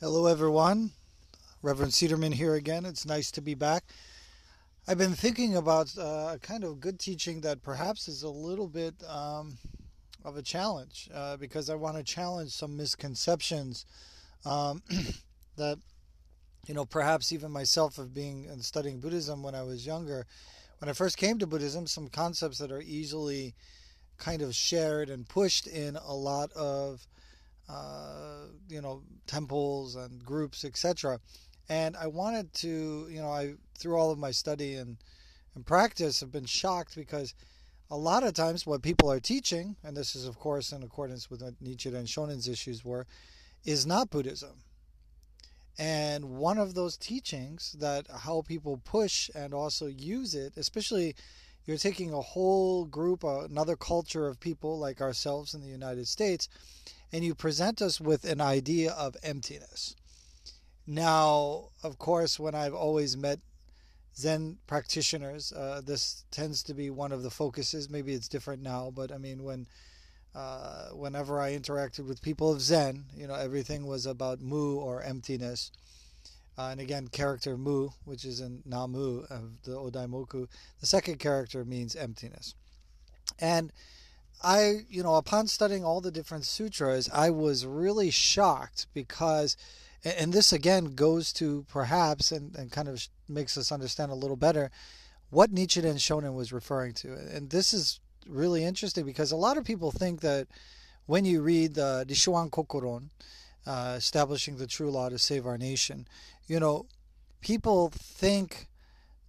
Hello, everyone. Reverend Cederman here again. It's nice to be back. I've been thinking about uh, a kind of good teaching that perhaps is a little bit um, of a challenge uh, because I want to challenge some misconceptions um, that, you know, perhaps even myself of being and studying Buddhism when I was younger. When I first came to Buddhism, some concepts that are easily kind of shared and pushed in a lot of uh, you know, temples and groups, etc. And I wanted to, you know, I through all of my study and and practice have been shocked because a lot of times what people are teaching, and this is of course in accordance with what Nichiren and Shonin's issues were, is not Buddhism. And one of those teachings that how people push and also use it, especially you're taking a whole group, another culture of people like ourselves in the United States, and you present us with an idea of emptiness. Now, of course, when I've always met Zen practitioners, uh, this tends to be one of the focuses. Maybe it's different now, but I mean, when uh, whenever I interacted with people of Zen, you know, everything was about mu or emptiness. Uh, and again, character mu, which is in Namu of the Odaimoku, the second character means emptiness. And I, you know, upon studying all the different sutras, I was really shocked because, and this again goes to perhaps and, and kind of makes us understand a little better what Nichiren Shonin was referring to. And this is really interesting because a lot of people think that when you read the Rissho Ankokuron, uh, establishing the true law to save our nation, you know, people think,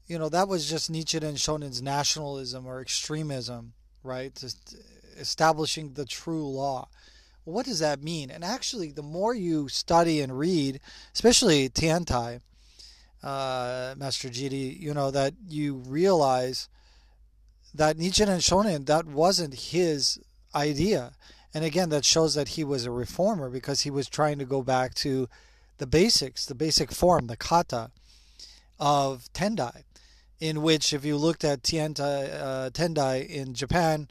you know, that was just Nichiren Shonin's nationalism or extremism, right? Just, establishing the true law. What does that mean? And actually, the more you study and read, especially Tiantai, uh, Master Zhiyi, you know, that you realize that Nichiren Shonin, that wasn't his idea. And again, that shows that he was a reformer because he was trying to go back to the basics, the basic form, the kata of Tendai, in which, if you looked at Tiantai, uh, Tendai in Japan,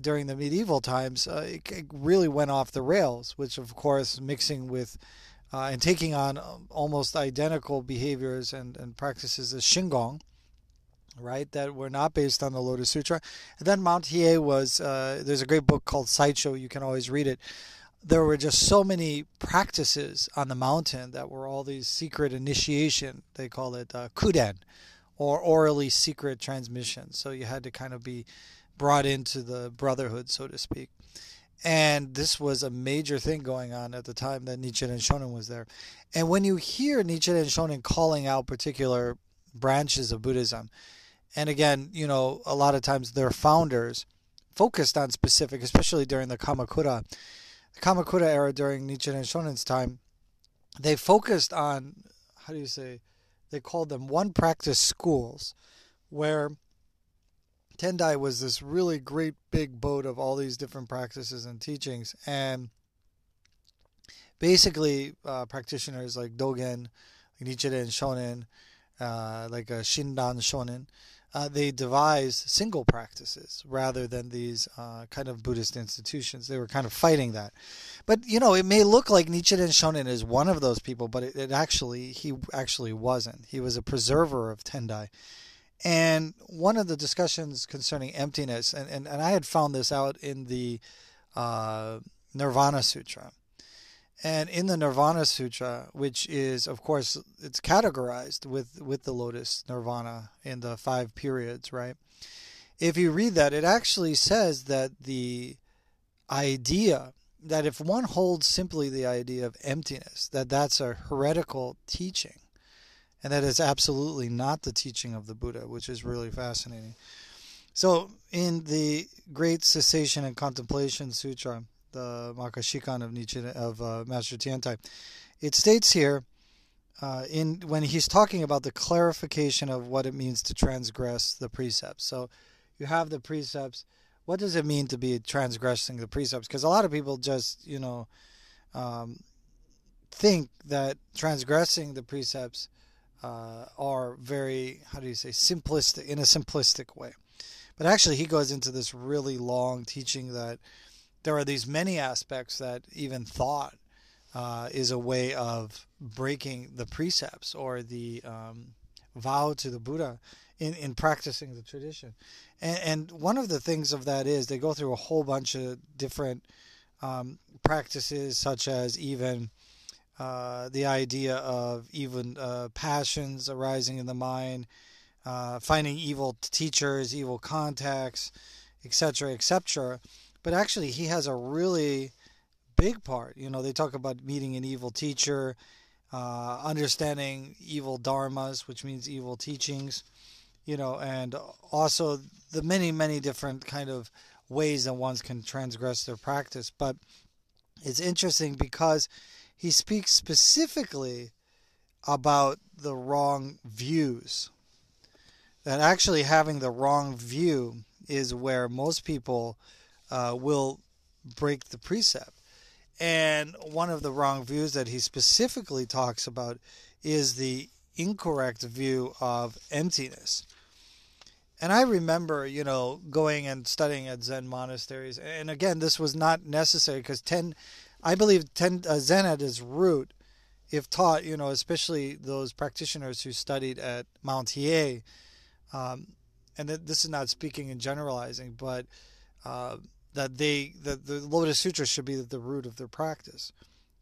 during the medieval times, uh, it, it, really went off the rails, which, of course, mixing with uh, and taking on um, almost identical behaviors and, and practices as Shingon, right, that were not based on the Lotus Sutra. And then Mount Hiei was, uh, there's a great book called Sideshow. you can always read it. There were just so many practices on the mountain that were all these secret initiation, they call it uh, kuden, or orally secret transmission. So you had to kind of be brought into the brotherhood, so to speak. And this was a major thing going on at the time that Nichiren Shonin was there. And when you hear Nichiren Shonin calling out particular branches of Buddhism, and again, you know, a lot of times their founders focused on specific, especially during the Kamakura, the Kamakura era during Nichiren Shonin's time, they focused on, how do you say, they called them one practice schools, where Tendai was this really great big boat of all these different practices and teachings, and basically uh, practitioners like Dogen, like Nichiren Shonin, uh, like a Shinran Shonin, uh, they devised single practices rather than these uh, kind of Buddhist institutions. They were kind of fighting that. But you know, it may look like Nichiren Shonin is one of those people, but it, it actually he actually wasn't. He was a preserver of Tendai and one of the discussions concerning emptiness, and, and, and I had found this out in the uh, Nirvana Sutra. And in the Nirvana Sutra, which is, of course, it's categorized with, with the Lotus Nirvana in the five periods, right? If you read that, it actually says that the idea that if one holds simply the idea of emptiness, that that's a heretical teaching and that is absolutely not the teaching of the Buddha, which is really fascinating. So, in the Great Cessation and Contemplation Sutra, the Makashikan of Nietzsche of uh, Master Tiantai, it states here, uh, in when he's talking about the clarification of what it means to transgress the precepts. So, you have the precepts. What does it mean to be transgressing the precepts? Because a lot of people just, you know, um, think that transgressing the precepts uh, are very, how do you say, simplistic, in a simplistic way. But actually, he goes into this really long teaching that there are these many aspects that even thought uh, is a way of breaking the precepts or the um, vow to the Buddha in, in practicing the tradition. And, and one of the things of that is they go through a whole bunch of different um, practices, such as even uh, the idea of even uh, passions arising in the mind, uh, finding evil teachers, evil contacts, etc., etc. But actually, he has a really big part. You know, they talk about meeting an evil teacher, uh, understanding evil dharmas, which means evil teachings. You know, and also the many, many different kind of ways that ones can transgress their practice. But it's interesting because he speaks specifically about the wrong views. That actually having the wrong view is where most people uh, will break the precept. And one of the wrong views that he specifically talks about is the incorrect view of emptiness. And I remember, you know, going and studying at Zen monasteries. And again, this was not necessary because ten I believe ten, uh, Zen at its root, if taught, you know, especially those practitioners who studied at Mount Hiei, um, and this is not speaking and generalizing, but uh, that they that the Lotus Sutra should be the root of their practice,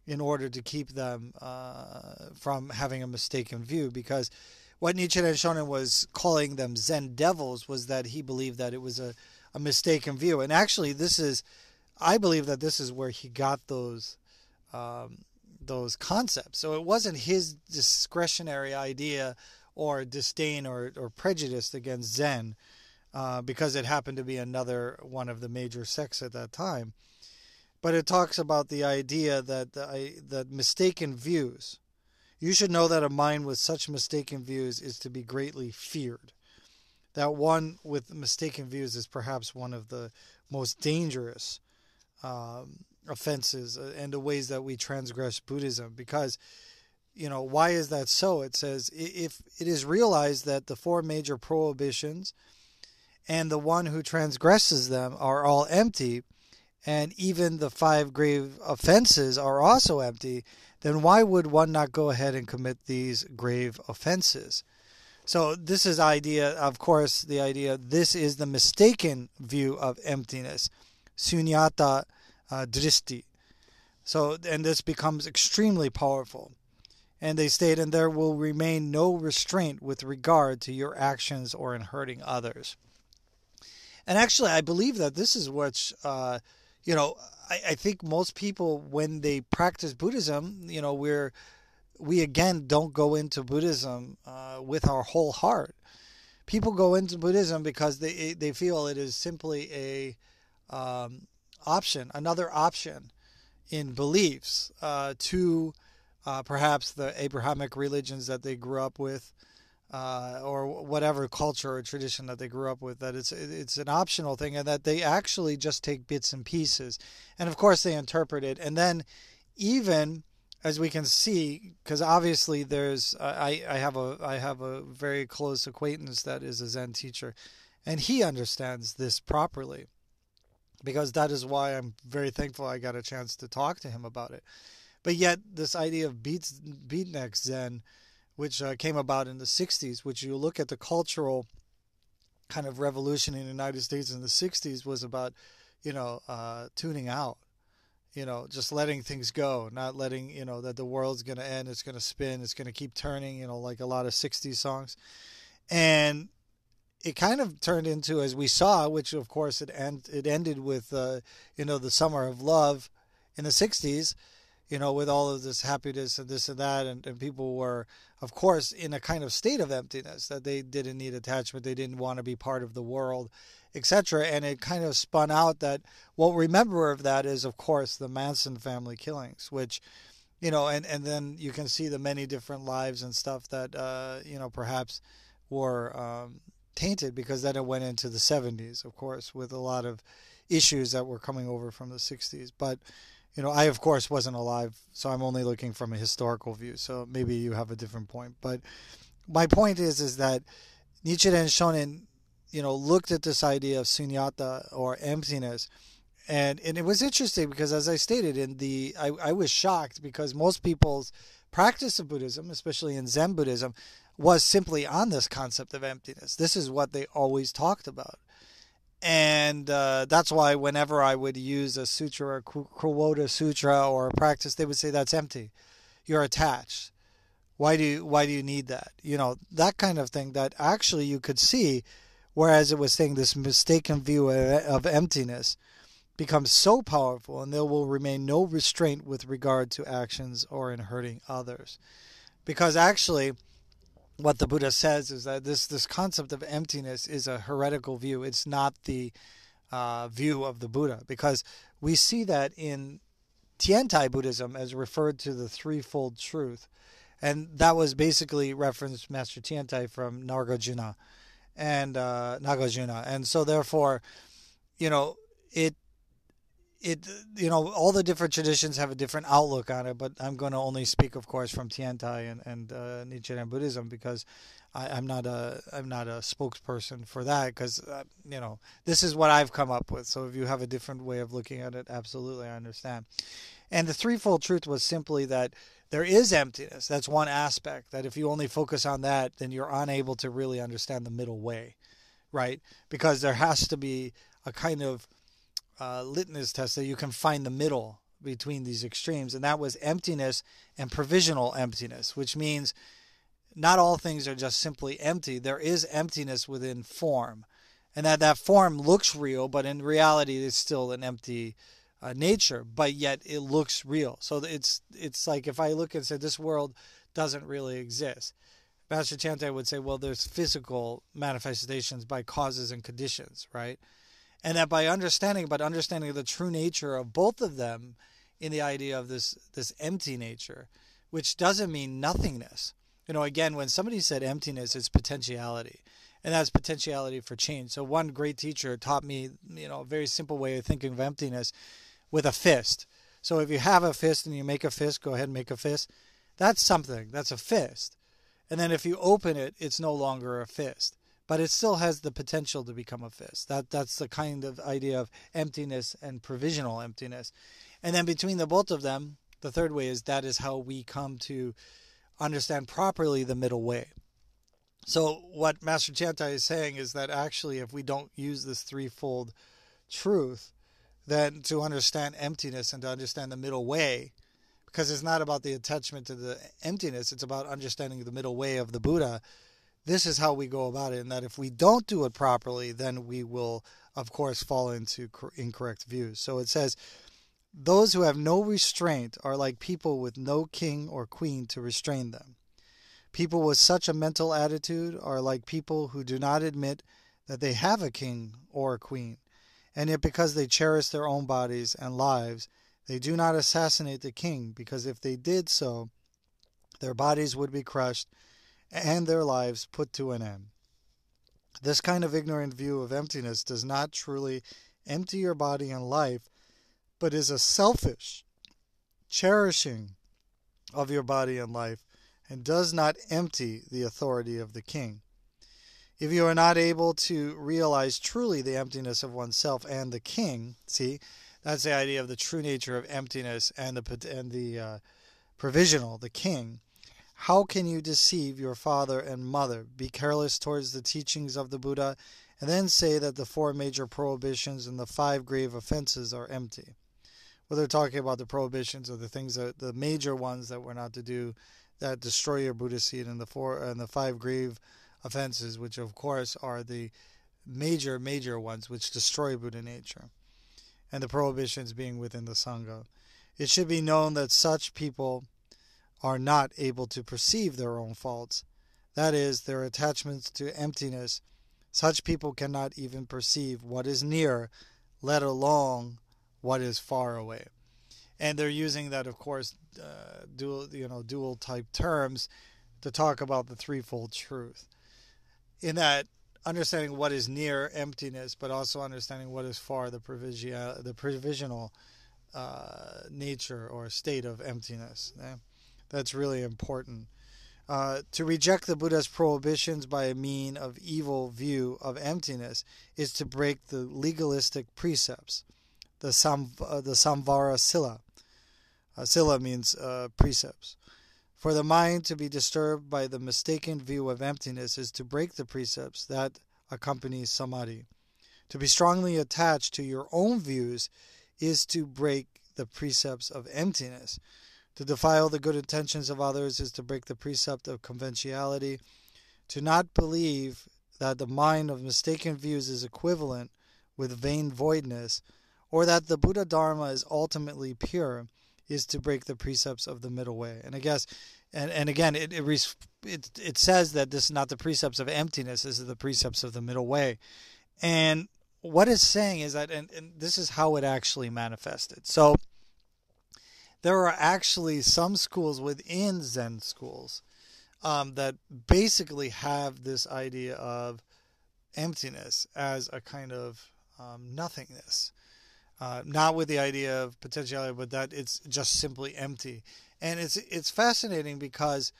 in order to keep them uh, from having a mistaken view. Because what Nichiren Shonin was calling them Zen devils was that he believed that it was a, a mistaken view, and actually this is I believe that this is where he got those um, those concepts. So it wasn't his discretionary idea or disdain or, or prejudice against Zen uh, because it happened to be another one of the major sects at that time. But it talks about the idea that the, that mistaken views. You should know that a mind with such mistaken views is to be greatly feared. That one with mistaken views is perhaps one of the most dangerous um, offenses and the ways that we transgress Buddhism. Because, you know, why is that so? It says if it is realized that the four major prohibitions and the one who transgresses them are all empty, and even the five grave offenses are also empty, then why would one not go ahead and commit these grave offenses? So this is idea, of course, the idea. This is the mistaken view of emptiness sunyata uh, drishti. So, and this becomes extremely powerful. And they state, and there will remain no restraint with regard to your actions or in hurting others. And actually, I believe that this is what, uh, you know, I, I think most people, when they practice Buddhism, you know, we're, we again don't go into Buddhism uh, with our whole heart. People go into Buddhism because they they feel it is simply a um, option, another option in beliefs uh, to uh, perhaps the Abrahamic religions that they grew up with, uh, or whatever culture or tradition that they grew up with. That it's it's an optional thing, and that they actually just take bits and pieces, and of course they interpret it, and then even as we can see, because obviously there's I, I have a I have a very close acquaintance that is a Zen teacher, and he understands this properly because that is why I'm very thankful I got a chance to talk to him about it. But yet, this idea of beat, beatnik Zen, which uh, came about in the 60s, which you look at the cultural kind of revolution in the United States in the 60s, was about, you know, uh, tuning out, you know, just letting things go, not letting, you know, that the world's going to end, it's going to spin, it's going to keep turning, you know, like a lot of 60s songs. And it kind of turned into, as we saw, which of course it end, it ended with, uh, you know, the summer of love in the '60s, you know, with all of this happiness and this and that, and, and people were, of course, in a kind of state of emptiness that they didn't need attachment, they didn't want to be part of the world, etc. And it kind of spun out that what we remember of that is, of course, the Manson family killings, which you know, and, and then you can see the many different lives and stuff that, uh, you know, perhaps were um, tainted because then it went into the 70s, of course, with a lot of issues that were coming over from the 60s. But, you know, I, of course, wasn't alive, so I'm only looking from a historical view. So maybe you have a different point. But my point is, is that Nichiren Shonin, you know, looked at this idea of sunyata or emptiness and and it was interesting because as I stated in the I, I was shocked because most people's practice of Buddhism, especially in Zen Buddhism, was simply on this concept of emptiness. This is what they always talked about. And uh, that's why whenever I would use a sutra or quote sutra or a practice, they would say that's empty. You're attached. Why do you, why do you need that? You know that kind of thing. That actually you could see, whereas it was saying this mistaken view of, of emptiness becomes so powerful, and there will remain no restraint with regard to actions or in hurting others, because actually what the Buddha says is that this this concept of emptiness is a heretical view. It's not the uh, view of the Buddha because we see that in Tiantai Buddhism as referred to the threefold truth, and that was basically referenced Master Tiantai from Nagarjuna and uh, Nagarjuna, and so therefore, you know, it it you know all the different traditions have a different outlook on it, but I'm going to only speak, of course, from Tiantai and and uh, Nichiren Buddhism because I, am not a I'm not a spokesperson for that because uh, you know this is what I've come up with. So if you have a different way of looking at it, absolutely I understand. And the threefold truth was simply that there is emptiness. That's one aspect. That if you only focus on that, then you're unable to really understand the middle way, right? Because there has to be a kind of uh, litmus test that you can find the middle between these extremes, and that was emptiness and provisional emptiness, which means not all things are just simply empty. There is emptiness within form, and that that form looks real, but in reality, it's still an empty uh, nature. But yet, it looks real. So it's it's like if I look and say this world doesn't really exist. Master Tiantai would say, well, there's physical manifestations by causes and conditions, right? And that by understanding, but understanding the true nature of both of them in the idea of this this empty nature, which doesn't mean nothingness. You know, again, when somebody said emptiness, it's potentiality, and that's potentiality for change. So one great teacher taught me, you know, a very simple way of thinking of emptiness with a fist. So if you have a fist and you make a fist, go ahead and make a fist. That's something. That's a fist. And then if you open it, it's no longer a fist but it still has the potential to become a fist. That that's the kind of idea of emptiness and provisional emptiness. And then between the both of them, the third way is that is how we come to understand properly the middle way. So what Master Tiantai is saying is that actually if we don't use this threefold truth, then to understand emptiness and to understand the middle way, because it's not about the attachment to the emptiness, it's about understanding the middle way of the Buddha this is how we go about it. And that if we don't do it properly, then we will, of course, fall into incorrect views. So it says, those who have no restraint are like people with no king or queen to restrain them. People with such a mental attitude are like people who do not admit that they have a king or a queen, and yet because they cherish their own bodies and lives, they do not assassinate the king, because if they did so, their bodies would be crushed and their lives put to an end. This kind of ignorant view of emptiness does not truly empty your body and life, but is a selfish cherishing of your body and life, and does not empty the authority of the king. If you are not able to realize truly the emptiness of oneself and the king, see, that's the idea of the true nature of emptiness and the and the uh, provisional, the king. How can you deceive your father and mother? Be careless towards the teachings of the Buddha, and then say that the four major prohibitions and the five grave offenses are empty. Well, they're talking about the prohibitions or the things that the major ones that we're not to do that destroy your Buddha seed, and the four and the five grave offenses, which of course are the major major ones which destroy Buddha nature, and the prohibitions being within the sangha. It should be known that such people are not able to perceive their own faults, that is, their attachments to emptiness, such people cannot even perceive what is near, let alone what is far away. And they're using that, of course, uh, dual, you know, dual type terms to talk about the threefold truth. In that, understanding what is near emptiness, but also understanding what is far the provision, the provisional uh, nature or state of emptiness. Yeah? That's really important. Uh, to reject the Buddha's prohibitions by a mean of evil view of emptiness is to break the legalistic precepts. the Sam, uh, the Samvara Sila. Uh, sila means uh, precepts. For the mind to be disturbed by the mistaken view of emptiness is to break the precepts that accompany samadhi. To be strongly attached to your own views is to break the precepts of emptiness. To defile the good intentions of others is to break the precept of conventionality. To not believe that the mind of mistaken views is equivalent with vain voidness, or that the Buddha Dharma is ultimately pure, is to break the precepts of the middle way. And I guess, and, and again, it, it, it, it says that this is not the precepts of emptiness, this is the precepts of the middle way. And what it's saying is that, and, and this is how it actually manifested. So, there are actually some schools within Zen schools um, that basically have this idea of emptiness as a kind of um, nothingness. Uh, not with the idea of potentiality, but that it's just simply empty. And it's it's fascinating because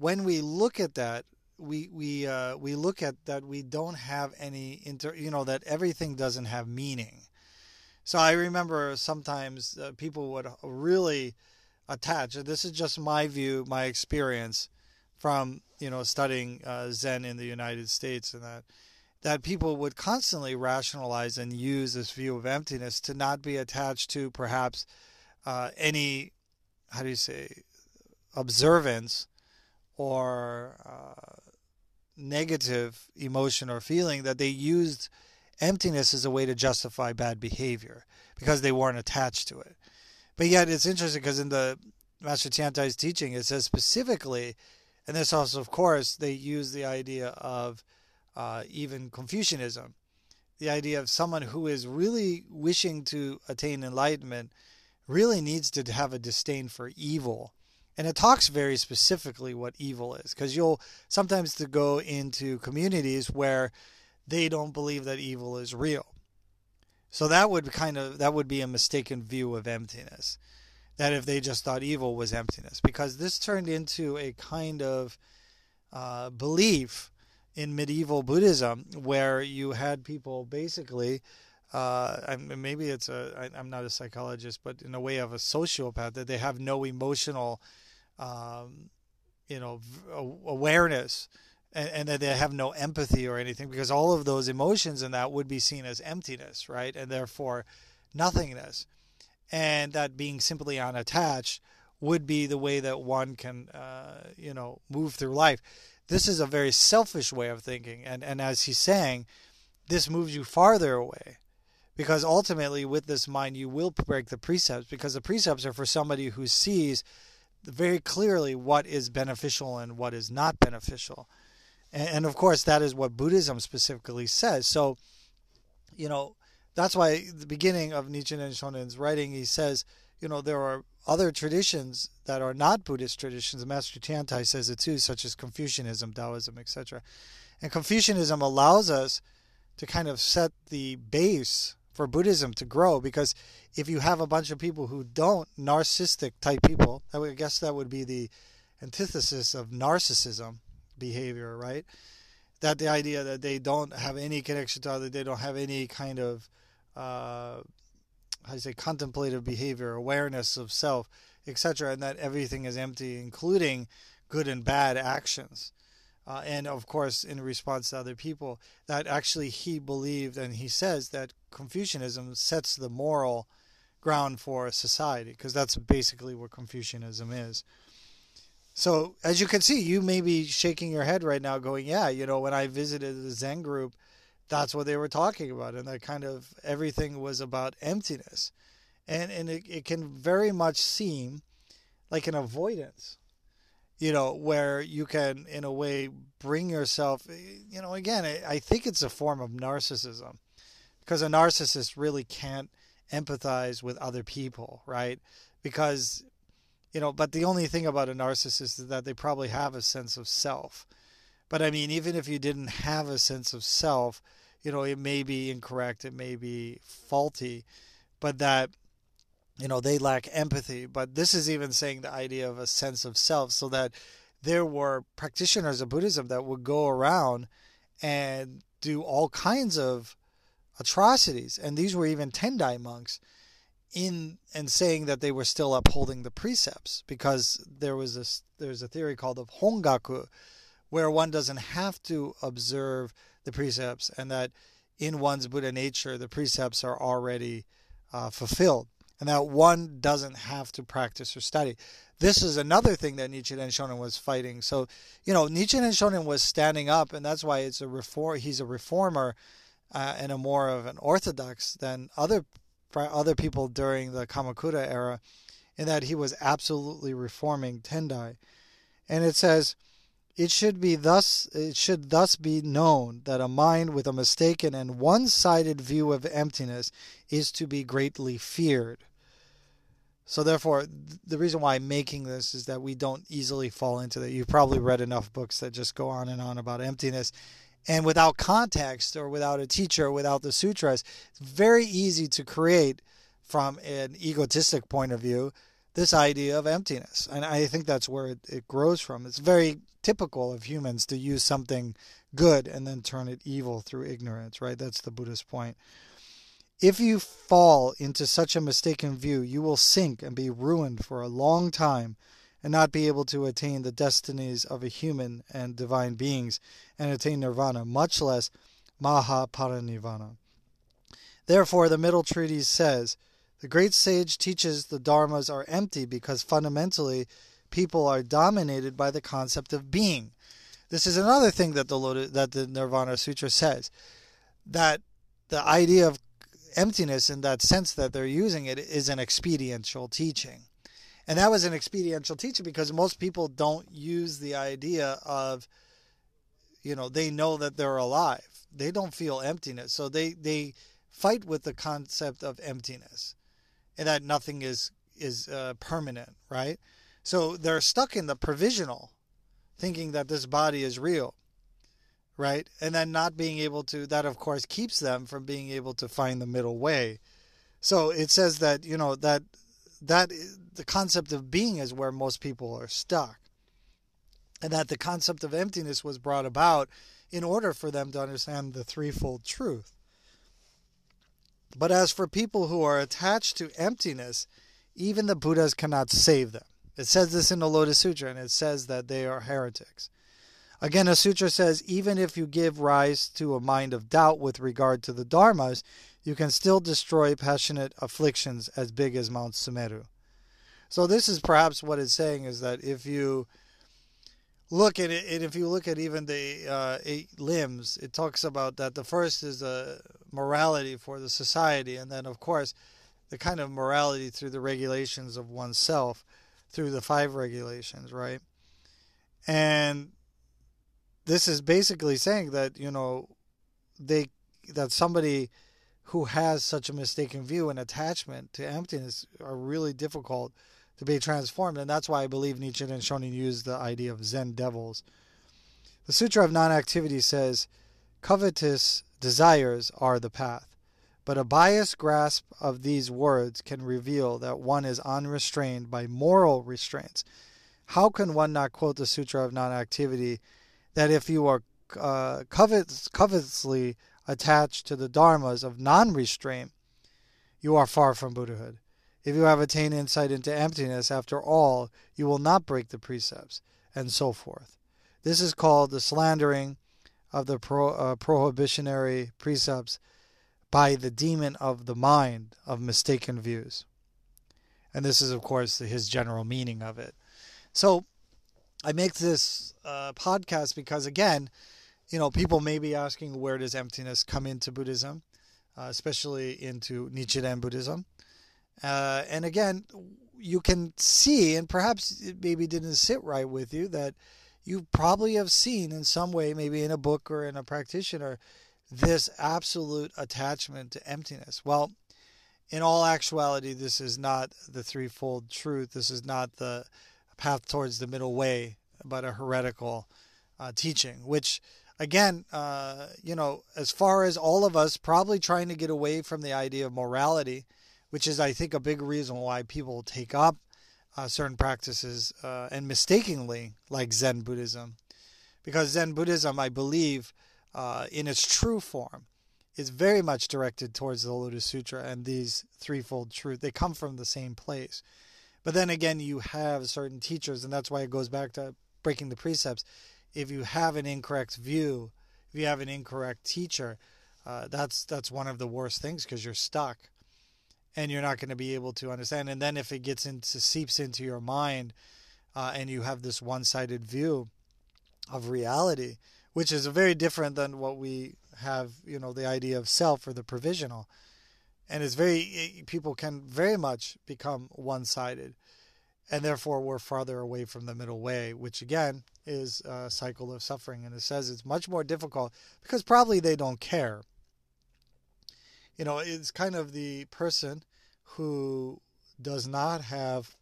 when we look at that, we we uh, we look at that we don't have any inter, you know, that everything doesn't have meaning. So I remember sometimes uh, people would really attach. This is just my view, my experience from you know studying uh, Zen in the United States, and that that people would constantly rationalize and use this view of emptiness to not be attached to perhaps uh, any how do you say observance or uh, negative emotion or feeling that they used emptiness is a way to justify bad behavior because they weren't attached to it. But yet it's interesting because in the Master Tiantai's teaching, it says specifically, and this also, of course, they use the idea of uh, even Confucianism, the idea of someone who is really wishing to attain enlightenment really needs to have a disdain for evil. And it talks very specifically what evil is, because you'll sometimes to go into communities where they don't believe that evil is real. So that would kind of that would be a mistaken view of emptiness. That if they just thought evil was emptiness, because this turned into a kind of uh, belief in medieval Buddhism where you had people basically. Uh, maybe it's a. I, I'm not a psychologist, but in a way of a sociopath, that they have no emotional, um, you know, awareness and, and that they have no empathy or anything because all of those emotions and that would be seen as emptiness, right? And therefore nothingness. And that being simply unattached would be the way that one can, uh, you know, move through life. This is a very selfish way of thinking. And, and as he's saying, this moves you farther away because ultimately with this mind you will break the precepts because the precepts are for somebody who sees very clearly what is beneficial and what is not beneficial and, of course, that is what Buddhism specifically says. So, you know, that's why the beginning of Nichiren Shonin's writing, he says, you know, there are other traditions that are not Buddhist traditions. Master Tiantai says it too, such as Confucianism, Taoism, etc. And Confucianism allows us to kind of set the base for Buddhism to grow because if you have a bunch of people who don't, narcissistic type people, I guess that would be the antithesis of narcissism, behavior, right? That the idea that they don't have any connection to other, they don't have any kind of, uh, how do you say, contemplative behavior, awareness of self, etc., and that everything is empty, including good and bad actions. Uh, and of course, in response to other people, that actually he believed, and he says that Confucianism sets the moral ground for society, because that's basically what Confucianism is. So as you can see, you may be shaking your head right now, going, "Yeah, you know, when I visited the Zen group, that's what they were talking about, and that kind of everything was about emptiness, and and it, it can very much seem like an avoidance, you know, where you can, in a way, bring yourself, eh, you know, again, I think it's a form of narcissism, because a narcissist really can't empathize with other people, right? Because you know but the only thing about a narcissist is that they probably have a sense of self. But i mean even if you didn't have a sense of self you know it may be incorrect it may be faulty but that you know they lack empathy. But this is even saying the idea of a sense of self so that there were practitioners of buddhism that would go around and do all kinds of atrocities. And these were even Tendai monks in and saying that they were still upholding the precepts because there was this there's a theory called of hongaku where one doesn't have to observe the precepts and that in one's Buddha nature the precepts are already uh, fulfilled and that one doesn't have to practice or study. This is another thing that Nichiren Shonin was fighting. So, you know, Nichiren Shonin was standing up, and that's why it's a reform. He's a reformer uh, and a more of an orthodox than other other people during the Kamakura era, in that he was absolutely reforming Tendai. And it says, it should be thus it should thus be known that a mind with a mistaken and one-sided view of emptiness is to be greatly feared. So therefore, the reason why I'm making this is that we don't easily fall into that. You've probably read enough books that just go on and on about emptiness, and without context or without a teacher, or without the sutras, it's very easy to create from an egotistic point of view this idea of emptiness. And I think that's where it, it grows from. It's very typical of humans to use something good and then turn it evil through ignorance, right? That's the Buddhist point. If you fall into such a mistaken view, you will sink and be ruined for a long time and not be able to attain the destinies of a human and divine beings and attain nirvana, much less Mahaparinirvana. Therefore, the middle treatise says, the great sage teaches the dharmas are empty because fundamentally people are dominated by the concept of being. This is another thing that the that the Nirvana Sutra says that the idea of emptiness in that sense that they're using it is an expediential teaching. And that was an experiential teaching because most people don't use the idea of, you know, they know that they're alive. They don't feel emptiness. So they, they fight with the concept of emptiness and that nothing is, is uh, permanent, right? So they're stuck in the provisional, thinking that this body is real right? And then not being able to, that of course keeps them from being able to find the middle way. So it says that, you know, that, that the concept of being is where most people are stuck. And that the concept of emptiness was brought about in order for them to understand the threefold truth. But as for people who are attached to emptiness, even the Buddhas cannot save them. It says this in the Lotus Sutra, and it says that they are heretics. Again, a sutra says even if you give rise to a mind of doubt with regard to the dharmas, you can still destroy passionate afflictions as big as Mount Sumeru. So this is perhaps what it's saying is that if you look at it, and if you look at even the uh, eight limbs, it talks about that the first is a morality for the society, and then of course the kind of morality through the regulations of oneself, through the five regulations, right? And this is basically saying that you know they that somebody who has such a mistaken view and attachment to emptiness are really difficult to be transformed, and that's why I believe Nichiren and Shonin used the idea of Zen devils. The Sutra of Non-Activity says, "Covetous desires are the path." But a biased grasp of these words can reveal that one is unrestrained by moral restraints. How can one not quote the Sutra of Non Activity that if you are uh, covet, covetously attached to the dharmas of non restraint, you are far from Buddhahood. If you have attained insight into emptiness, after all, you will not break the precepts, and so forth. This is called the slandering of the pro, uh, prohibitionary precepts by the demon of the mind of mistaken views. And this is, of course, his general meaning of it. So, I make this uh, podcast because, again, you know, people may be asking where does emptiness come into Buddhism, uh, especially into Nichiren Buddhism. Uh, and again, you can see, and perhaps it maybe didn't sit right with you, that you probably have seen in some way, maybe in a book or in a practitioner, this absolute attachment to emptiness. Well, in all actuality, this is not the threefold truth. This is not the path towards the middle way, but a heretical uh, teaching, which again, uh, you know, as far as all of us probably trying to get away from the idea of morality, which is, I think, a big reason why people take up uh, certain practices uh, and mistakenly like Zen Buddhism. Because Zen Buddhism, I believe, uh, in its true form, is very much directed towards the Lotus Sutra and these threefold truth. They come from the same place. But then again, you have certain teachers, and that's why it goes back to breaking the precepts. If you have an incorrect view, if you have an incorrect teacher, uh, that's that's one of the worst things because you're stuck, and you're not going to be able to understand. And then if it gets into seeps into your mind, uh, and you have this one-sided view of reality, which is very different than what we have, you know, the idea of self or the provisional and it's very people can very much become one-sided and therefore we're farther away from the middle way which again is a cycle of suffering and it says it's much more difficult because probably they don't care you know it's kind of the person who does not have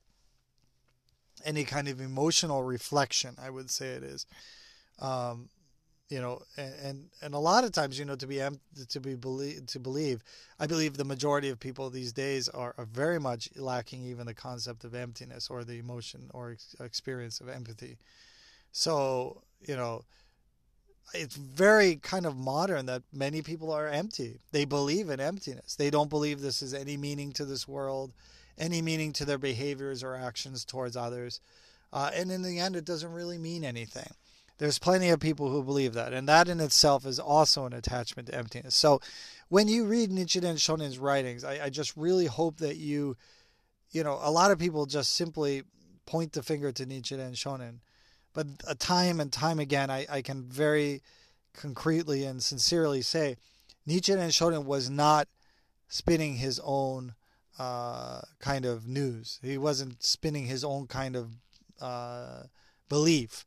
any kind of emotional reflection i would say it is. Um, you know and and a lot of times you know to be to be believe to believe i believe the majority of people these days are, are very much lacking even the concept of emptiness or the emotion or experience of empathy. So you know it's very kind of modern that many people are empty. They believe in emptiness. They don't believe this is any meaning to this world any meaning to their behaviors or actions towards others. Uh, and in the end it doesn't really mean anything. There's plenty of people who believe that, and that in itself is also an attachment to emptiness. So, when you read Nichiren Shonin's writings, I, I just really hope that you, you know, a lot of people just simply point the finger to Nichiren Shonin, but time and time again, I, I can very concretely and sincerely say, Nichiren and Shonin was not spinning his own uh, kind of news. He wasn't spinning his own kind of uh, belief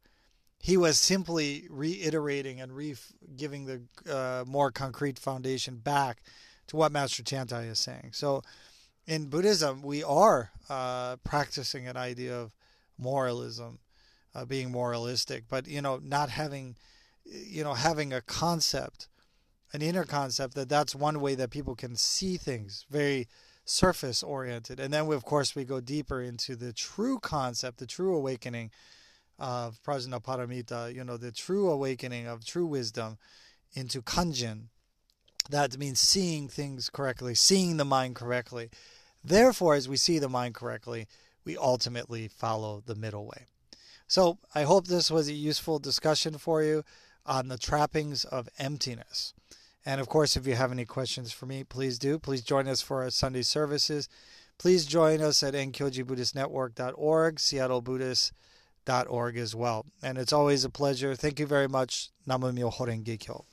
he was simply reiterating and re giving the uh, more concrete foundation back to what Master Tiantai is saying. So, in Buddhism, we are uh, practicing an idea of moralism, uh, being moralistic, but you know, not having, you know, having a concept, an inner concept that that's one way that people can see things, very surface oriented, and then we, of course we go deeper into the true concept, the true awakening of Prajnaparamita, you know, the true awakening of true wisdom into Kanjin. That means seeing things correctly, seeing the mind correctly. Therefore, as we see the mind correctly, we ultimately follow the middle way. So I hope this was a useful discussion for you on the trappings of emptiness. And of course, if you have any questions for me, please do. Please join us for our Sunday services. Please join us at enkyojibuddhistnetwork.org, seattlebuddhist.org as well. And it's always a pleasure. Thank you very much. Namu Myoho Renge Kyo.